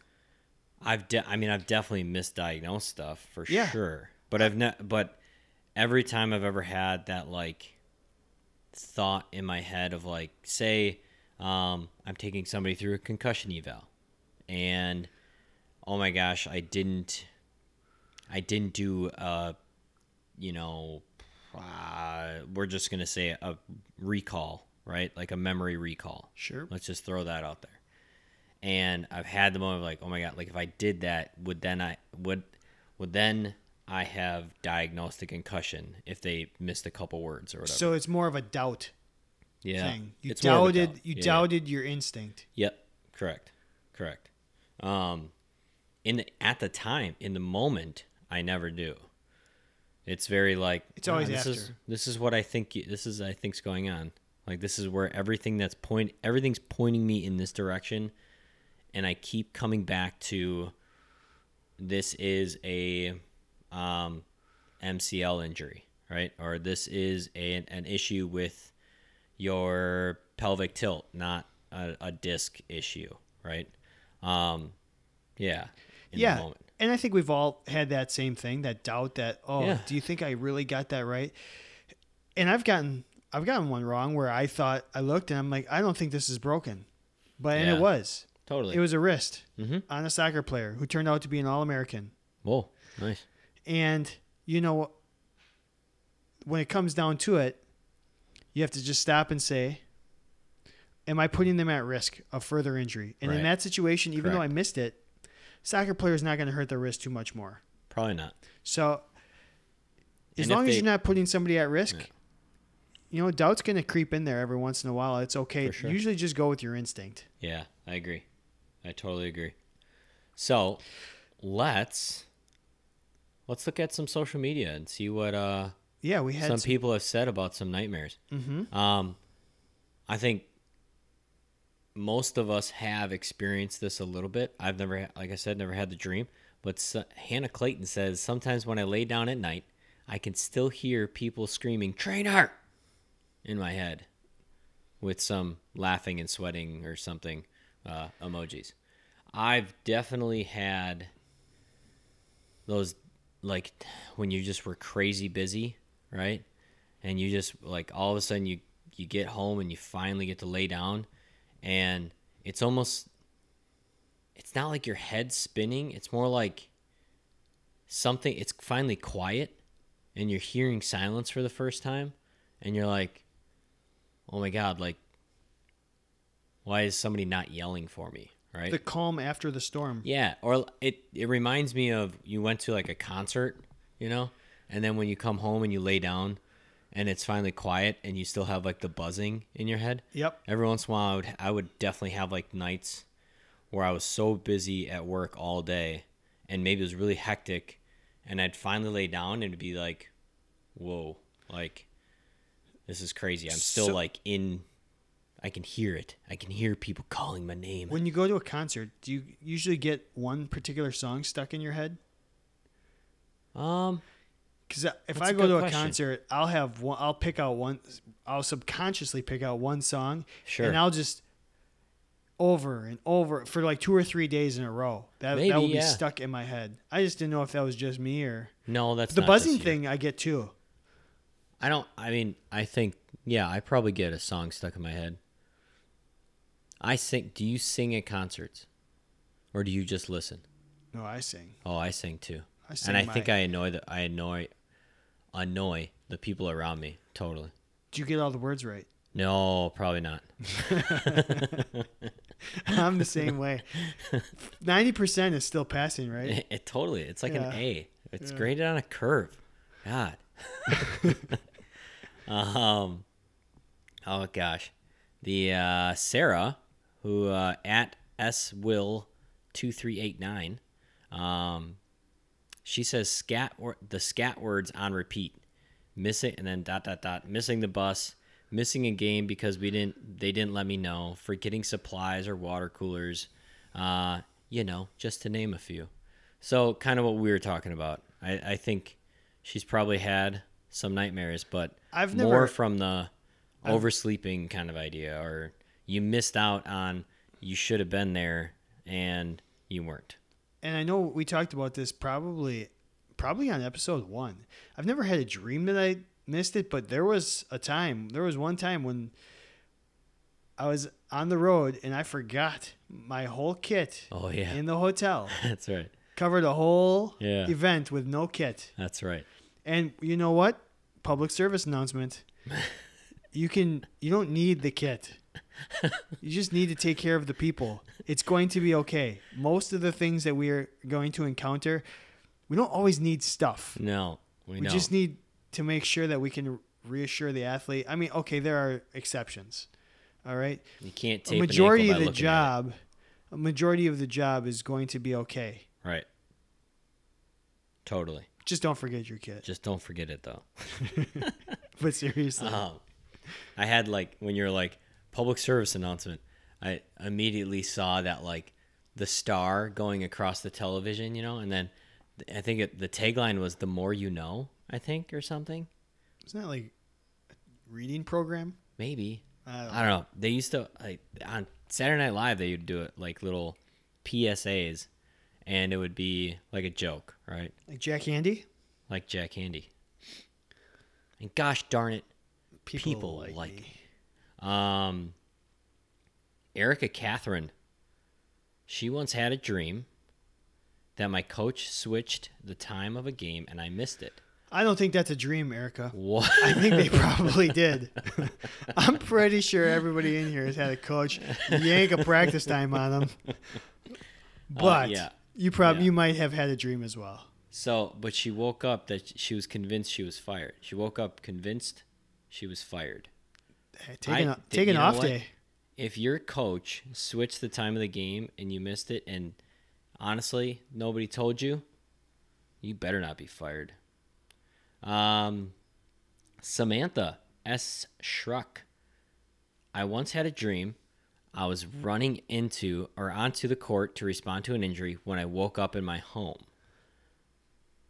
I've de- I mean I've definitely misdiagnosed stuff for Yeah. sure. But I've ne- but every time I've ever had that like thought in my head of like say um, I'm taking somebody through a concussion eval and oh my gosh I didn't I didn't do uh you know uh, we're just gonna say a recall right like a memory recall Sure. Let's just throw that out there. And I've had the moment of like, oh my god, like if I did that, would then I would would then I have diagnosed a concussion if they missed a couple words or whatever. So it's more of a doubt yeah, thing. You it's more of a doubted doubt. you Yeah. doubted your instinct. Yep, correct, correct. Um, in the, at the time, in the moment, I never do. It's very like It's always "Ah, this Is, this is what I think. you- This is I think's going on. Like this is where everything that's point everything's pointing me in this direction, and I keep coming back to. This is a um, MCL injury, right? Or this is a, an issue with your pelvic tilt, not a, a disc issue, right? Um, yeah. In yeah. The moment. And I think we've all had that same thing, that doubt that, oh, Yeah. do you think I really got that right? And I've gotten I've gotten one wrong where I thought I looked and I'm like, I don't think this is broken. But and Yeah. it was. Totally. It was a wrist Mhm. on a soccer player who turned out to be an all American. Whoa, nice. And you know when it comes down to it, you have to just stop and say, Am I putting them at risk of further injury? And in that situation, even though I missed it, soccer player is not going to hurt their wrist too much more. Probably not. So as And long as they- you're not putting somebody at risk, Yeah. you know, doubt's going to creep in there every once in a while. It's okay. Sure. Usually just go with your instinct. Yeah, I agree. I totally agree. So, let's let's look at some social media and see what uh Yeah, we had some some, people have said about some nightmares. Mhm. Um, I think most of us have experienced this a little bit. I've never, like I said, never had the dream. But s Hannah Clayton says sometimes when I lay down at night, I can still hear people screaming "train "trainer" in my head, with some laughing and sweating or something uh, emojis. I've definitely had those like when you just were crazy busy, right? And you just like all of a sudden you you get home and you finally get to lay down and it's almost it's not like your head's spinning, it's more like something it's finally quiet and you're hearing silence for the first time and you're like oh my god, like why is somebody not yelling for me, right? the calm after the storm. Yeah, or it it reminds me of you went to like a concert, you know, and then when you come home and you lay down, and it's finally quiet and you still have like the buzzing in your head. Yep. Every once in a while, I would, I would definitely have like nights where I was so busy at work all day and maybe it was really hectic and I'd finally lay down and it'd be like, whoa, like this is crazy. I'm still So- like in, I can hear it. I can hear people calling my name. When you go to a concert, do you usually get one particular song stuck in your head? Um, Because if I go to a question. concert, I'll have one. I'll pick out one. I'll subconsciously pick out one song, Sure. and I'll just over and over for like two or three days in a row. That Maybe, that will be stuck in my head. I just didn't know if that was just me or no, that's the buzzing thing. I get too. I don't. I mean, I think yeah, I probably get a song stuck in my head. I sing. Do you sing at concerts, or do you just listen? No, I sing. Oh, I sing too, I sing. and I my- think I annoy the I annoy annoy the people around me totally. Do you get all the words right? No, probably not. [LAUGHS] I'm the same way. Ninety percent is still passing, right? It, [LAUGHS] it totally. It's like Yeah. an A. It's Yeah. graded on a curve. God. [LAUGHS] um. Oh gosh, the uh, Sarah, who uh, at s will two three eight nine, um, she says scat or the scat words on repeat, Miss it and then dot dot dot. Missing the bus, missing a game because we didn't they didn't let me know, forgetting supplies or water coolers, uh, you know, just to name a few. So kind of what we were talking about. I, I think she's probably had some nightmares, but I've more never- from the I've- oversleeping kind of idea, or you missed out on you should have been there and you weren't. and I know we talked about this probably probably on episode one. I've never had a dream that I missed it, but there was a time. There was one time when I was on the road and I forgot my whole kit Oh yeah, in the hotel. [LAUGHS] that's right. Covered a whole Yeah. event with no kit. That's right. And you know what? Public service announcement. [LAUGHS] You can you don't need the kit. You just need to take care of the people. It's going to be okay. Most of the things that we are going to encounter, we don't always need stuff. No, we, We know. just need to make sure that we can reassure the athlete. I mean, okay, there are exceptions. All right. you can't A tape majority an of the job, a majority of the job is going to be okay. Right. Totally. Just don't forget your kit. Just don't forget it though. [LAUGHS] But seriously, Um, I had like when you're like public service announcement, I immediately saw that like the star going across the television, you know, and then I think it, the tagline was "the more you know," I think, or something. isn't that like a reading program? Maybe I don't I don't know. They used to like on Saturday Night Live. They would do it like little PSAs, and it would be like a joke, right? Like Jack Handey? Like Jack Handey. And gosh darn it, People, People like, like me. Um, Erica Catherine, she once had a dream that my coach switched the time of a game and I missed it. I don't think that's a dream, Erica. What? I think they [LAUGHS] probably did. [LAUGHS] I'm pretty sure everybody in here has had a coach yank a practice time on them. But Uh, yeah. you probably Yeah. you might have had a dream as well. So, but she woke up that she was convinced she was fired. She woke up convinced she was fired. Hey, take an, I- take you an know off what? day. If your coach switched the time of the game and you missed it, and honestly nobody told you, you better not be fired. Um, Samantha S. Schruck. I once had a dream. I was running into or onto the court to respond to an injury when I woke up in my home.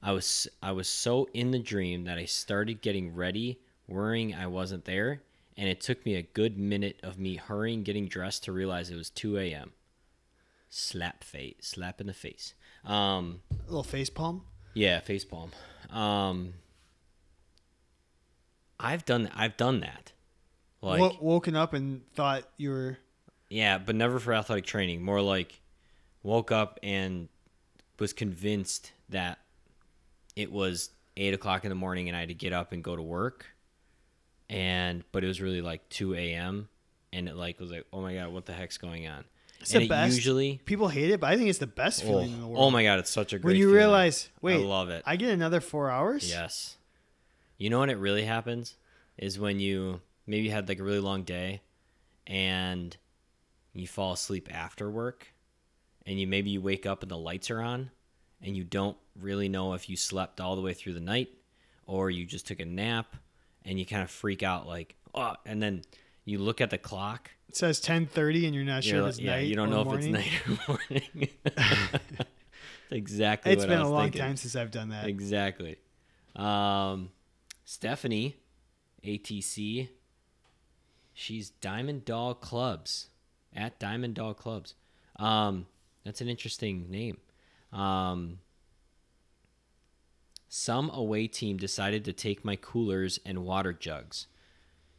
I was I was so in the dream that I started getting ready, worrying I wasn't there, and it took me a good minute of me hurrying, getting dressed to realize it was 2 a.m. Slap face, slap in the face. Um, A little face palm. yeah, face palm. Um, I've done I've done that. Like Wo- woken up and thought you were yeah, but never for athletic training. More like woke up and was convinced that it was eight o'clock in the morning and I had to get up and go to work. And but it was really like two a.m. and it like was like, oh my god, what the heck's going on? It's and the it best. usually, people hate it, but I think it's the best oh, feeling in the oh world. oh my god, it's such a great. when you feeling. realize, wait, I love it. I get another four hours. Yes. You know when it really happens? is when you maybe had like a really long day and you fall asleep after work and you maybe you wake up and the lights are on and you don't really know if you slept all the way through the night or you just took a nap and you kind of freak out like oh and then you look at the clock It says 10:30 and you're not you're sure like- if it's yeah night you don't or know morning. if it's night or [LAUGHS] morning exactly It's been a long thinking. time since I've done that. Exactly. Um, Stephanie, ATC. She's Diamond Doll Clubs at Diamond Doll Clubs. Um, that's an interesting name. Um, some away team decided to take my coolers and water jugs,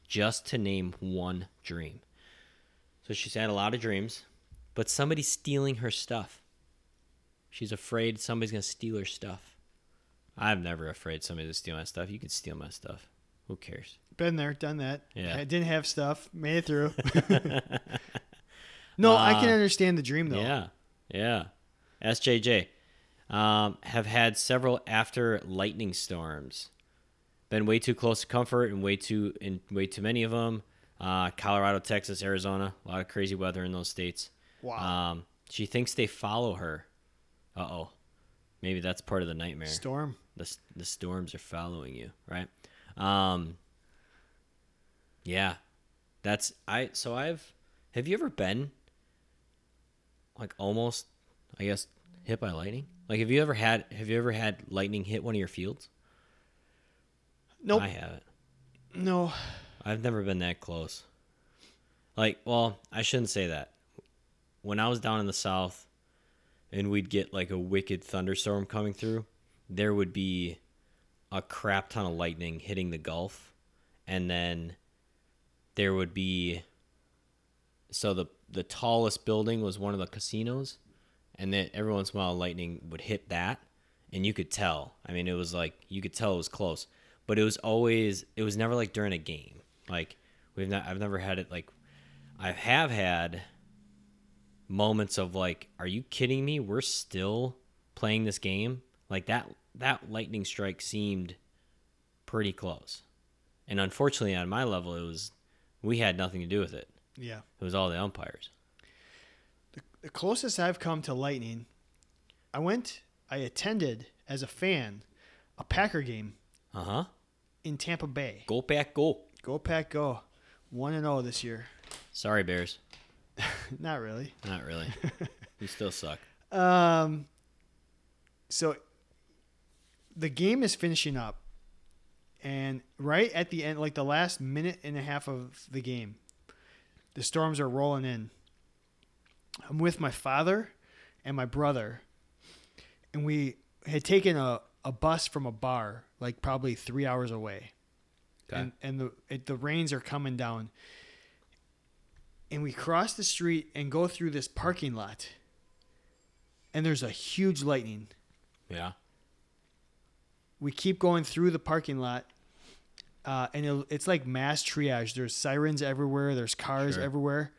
just to name one dream. So she's had a lot of dreams, but somebody's stealing her stuff. She's afraid somebody's gonna steal her stuff. I'm never afraid somebody's going to steal my stuff. You can steal my stuff. Who cares? Been there, done that. Yeah. I didn't have stuff, made it through. [LAUGHS] no, I can Uh, understand the dream though. Yeah, yeah. SJJ um, have had several after lightning storms. Been way too close to comfort and way too in way too many of them. Uh, Colorado, Texas, Arizona, a lot of crazy weather in those states. Wow. Um, she thinks they follow her. Uh oh, maybe that's part of the nightmare. Storm. the the storms are following you, right? Um Yeah. That's I so I've have you ever been like almost I guess hit by lightning? Like have you ever had have you ever had lightning hit one of your fields? Nope. I haven't. No. I've never been that close. Like, well, I shouldn't say that. When I was down in the south and we'd get like a wicked thunderstorm coming through, there would be a crap ton of lightning hitting the Gulf and then there would be so the the tallest building was one of the casinos and then every once in a while lightning would hit that and you could tell. I mean, it was like you could tell it was close, but it was always it was never like during a game. Like we've not I've never had it like I have had moments of like, are you kidding me? We're still playing this game. Like that that lightning strike seemed pretty close, and unfortunately on my level it was we had nothing to do with it. Yeah. It was all the umpires. The closest I've come to lightning, I went, I attended as a fan a Packer game Uh huh. in Tampa Bay. Go pack, go. Go Pack, go! One and zero this year. Sorry, Bears. [LAUGHS] Not really. Not really. [LAUGHS] you still suck. Um. So the game is finishing up, and right at the end, like the last minute and a half of the game, the storms are rolling in. I'm with my father and my brother, and we had taken a, a bus from a bar, like probably three hours away, Okay. and and the it, the rains are coming down. And we cross the street and go through this parking lot and there's a huge lightning. Yeah. We keep going through the parking lot, uh, and it, it's like mass triage. There's sirens everywhere. There's cars Sure. everywhere.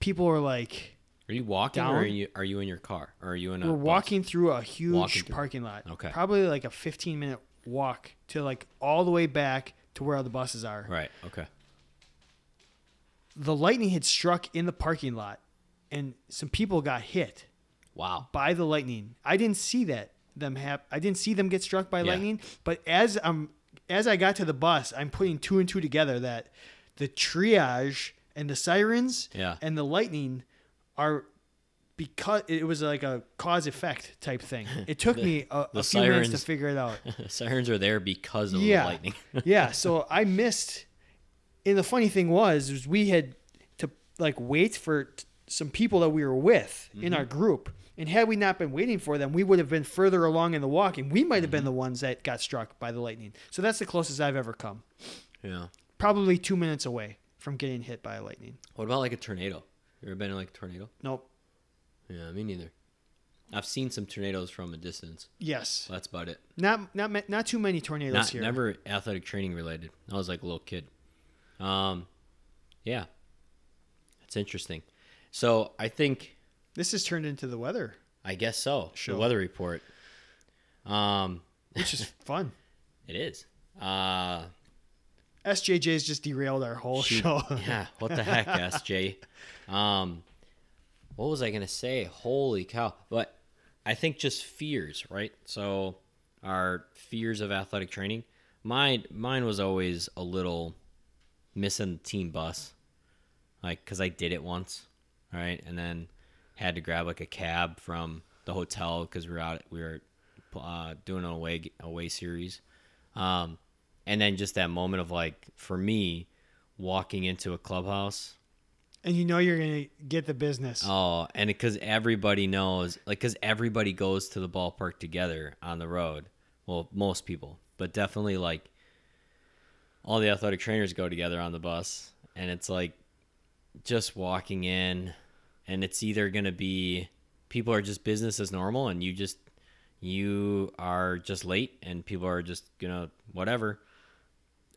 People are like, Are you walking or are you are you in your car? Or are you in a we're bus? walking through a huge through. parking lot. Okay. Probably like a 15 minute walk to like all the way back to where all the buses are. Right. Okay. The lightning had struck in the parking lot, and some people got hit. Wow. by the lightning. I didn't see that them hap- I didn't see them get struck by Yeah. lightning, but as I'm as I got to the bus, I'm putting two and two together that the triage and the sirens Yeah. and the lightning are because it was like a cause effect type thing. [LAUGHS] It took me a, the a few minutes to figure it out. [LAUGHS] Sirens are there because of Yeah. the lightning. [LAUGHS] yeah, so I missed. And the funny thing was, was we had to like wait for t- some people that we were with in mm-hmm. our group, and had we not been waiting for them, we would have been further along in the walk, and we might have been mm-hmm. the ones that got struck by the lightning. So that's the closest I've ever come. yeah. Probably two minutes away from getting hit by a lightning. What about like a tornado? You ever been in like a tornado? Nope. Yeah, me neither. I've seen some tornadoes from a distance. Yes. That's about it. Not not ma- not too many tornadoes Not here. never athletic training related. I was like a little kid. Um, yeah, it's interesting. So I think This has turned into the weather, I guess so. Sure. The weather report. Um, which is [LAUGHS] fun. it is. Uh, SJJ's just derailed our whole She- show. [LAUGHS] yeah, what the heck, [LAUGHS] SJ? Um, what was I gonna say? Holy cow! But I think just fears, right? So our fears of athletic training. Mine, mine was always a little missing the team bus, like because I did it once, right, and then had to grab like a cab from the hotel because we were out, we were uh, doing an away away series, um, and then just that moment of like for me walking into a clubhouse and you know you're gonna get the business. Oh, and because everybody knows, like, because everybody goes to the ballpark together on the road. Well, most people, but definitely like all the athletic trainers go together on the bus, and it's like just walking in, and it's either gonna be people are just business as normal, and you just you are just late, and people are just gonna whatever,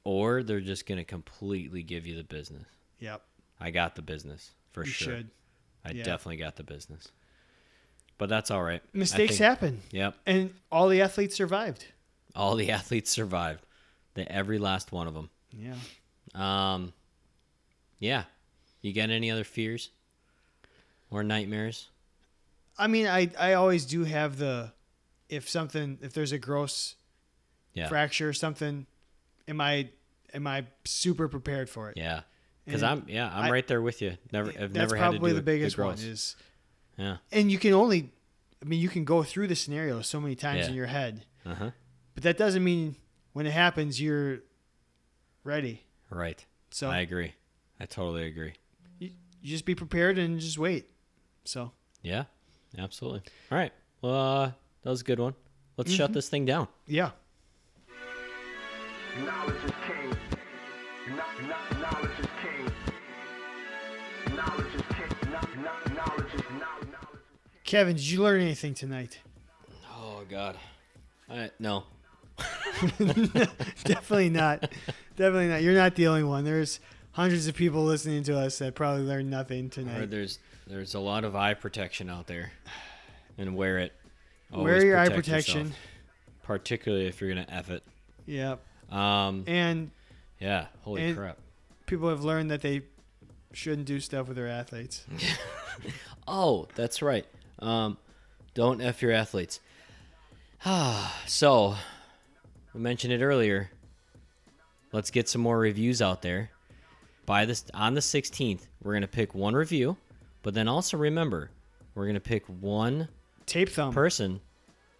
or they're just gonna completely give you the business. Yep. I got the business for You sure. should. I Yeah. definitely got the business. But that's all right. Mistakes think- happen, Yep. and all the athletes survived. All the [LAUGHS] athletes survived. The every last one of them. Yeah. Um yeah. You got any other fears or nightmares? I mean, I I always do have the if something if there's a gross Yeah. fracture or something, am I am I super prepared for it? Yeah. Cuz I'm yeah, I'm I- right there with you. Never I've never had to do probably the biggest one gross. is, Yeah. and you can only, I mean, you can go through the scenario so many times Yeah. in your head, Uh-huh. but that doesn't mean when it happens you're ready. Right. So I agree. I totally agree. you, you just be prepared and just wait. So Yeah. Absolutely. All right. Well, uh, that was a good one. Let's shut this thing down. yeah, Knowledge is king. Kno- kno- Knowledge is king. Knowledge is king. Kno- kno- Knowledge is knowledge Kevin, did you learn anything tonight? Oh god. I, no. [LAUGHS] Definitely not. Definitely not. You're not the only one. There's hundreds of people listening to us that probably learned nothing tonight. there's there's a lot of eye protection out there, and wear it. Wear Always your eye protect yourself, protection. particularly if you're gonna f it. Yep. Um, And yeah. Holy and- crap. people have learned that they shouldn't do stuff with their athletes. [LAUGHS] Oh, that's right. Um, don't f your athletes. Ah, [SIGHS] so we mentioned it earlier. Let's get some more reviews out there. By this on the 16th, we're gonna pick one review, but then also remember, we're gonna pick one Tape thumb. person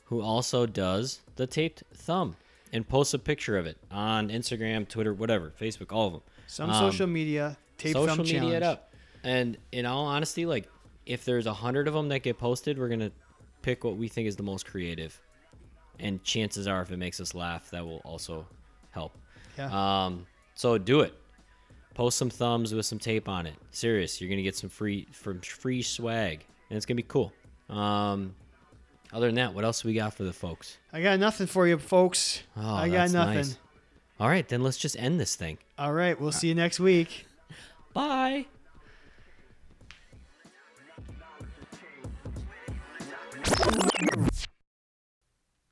who also does the taped thumb and post a picture of it on Instagram, Twitter, whatever, Facebook, all of them. Some Um, social media tape social thumb media challenge. it up. And in all honesty, like if there's a hundred of them that get posted, we're gonna pick what we think is the most creative. And chances are, if it makes us laugh, that will also help. Yeah. Um, so do it. Post some thumbs with some tape on it. Serious, you're gonna get some free from free swag, and it's gonna be cool. Um, other than that, what else we got for the folks? I got nothing for you, folks. Oh, I got nothing. nice. All right, then let's just end this thing. All right, we'll see you next week. [LAUGHS] Bye.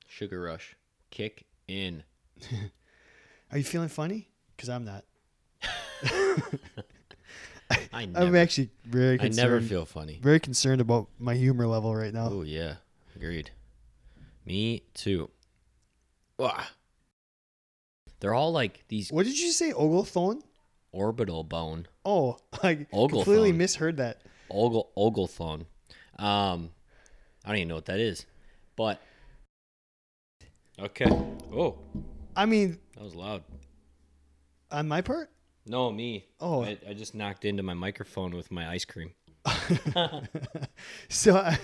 Sugar Rush, kick in. [LAUGHS] Are you feeling funny? Because I'm not. [LAUGHS] I I'm actually very I never feel funny. very concerned about my humor level right now. Oh yeah, agreed. Me too. Wah. They're all like these What did you say, Oglethorne? orbital bone, Oh, like [LAUGHS] I Oglethorne. completely misheard that. ogle oglethon. Um, I don't even know what that is, but okay. Oh, I mean, that was loud. on my part. No, me. Oh. I, I just knocked into my microphone with my ice cream. [LAUGHS] So I,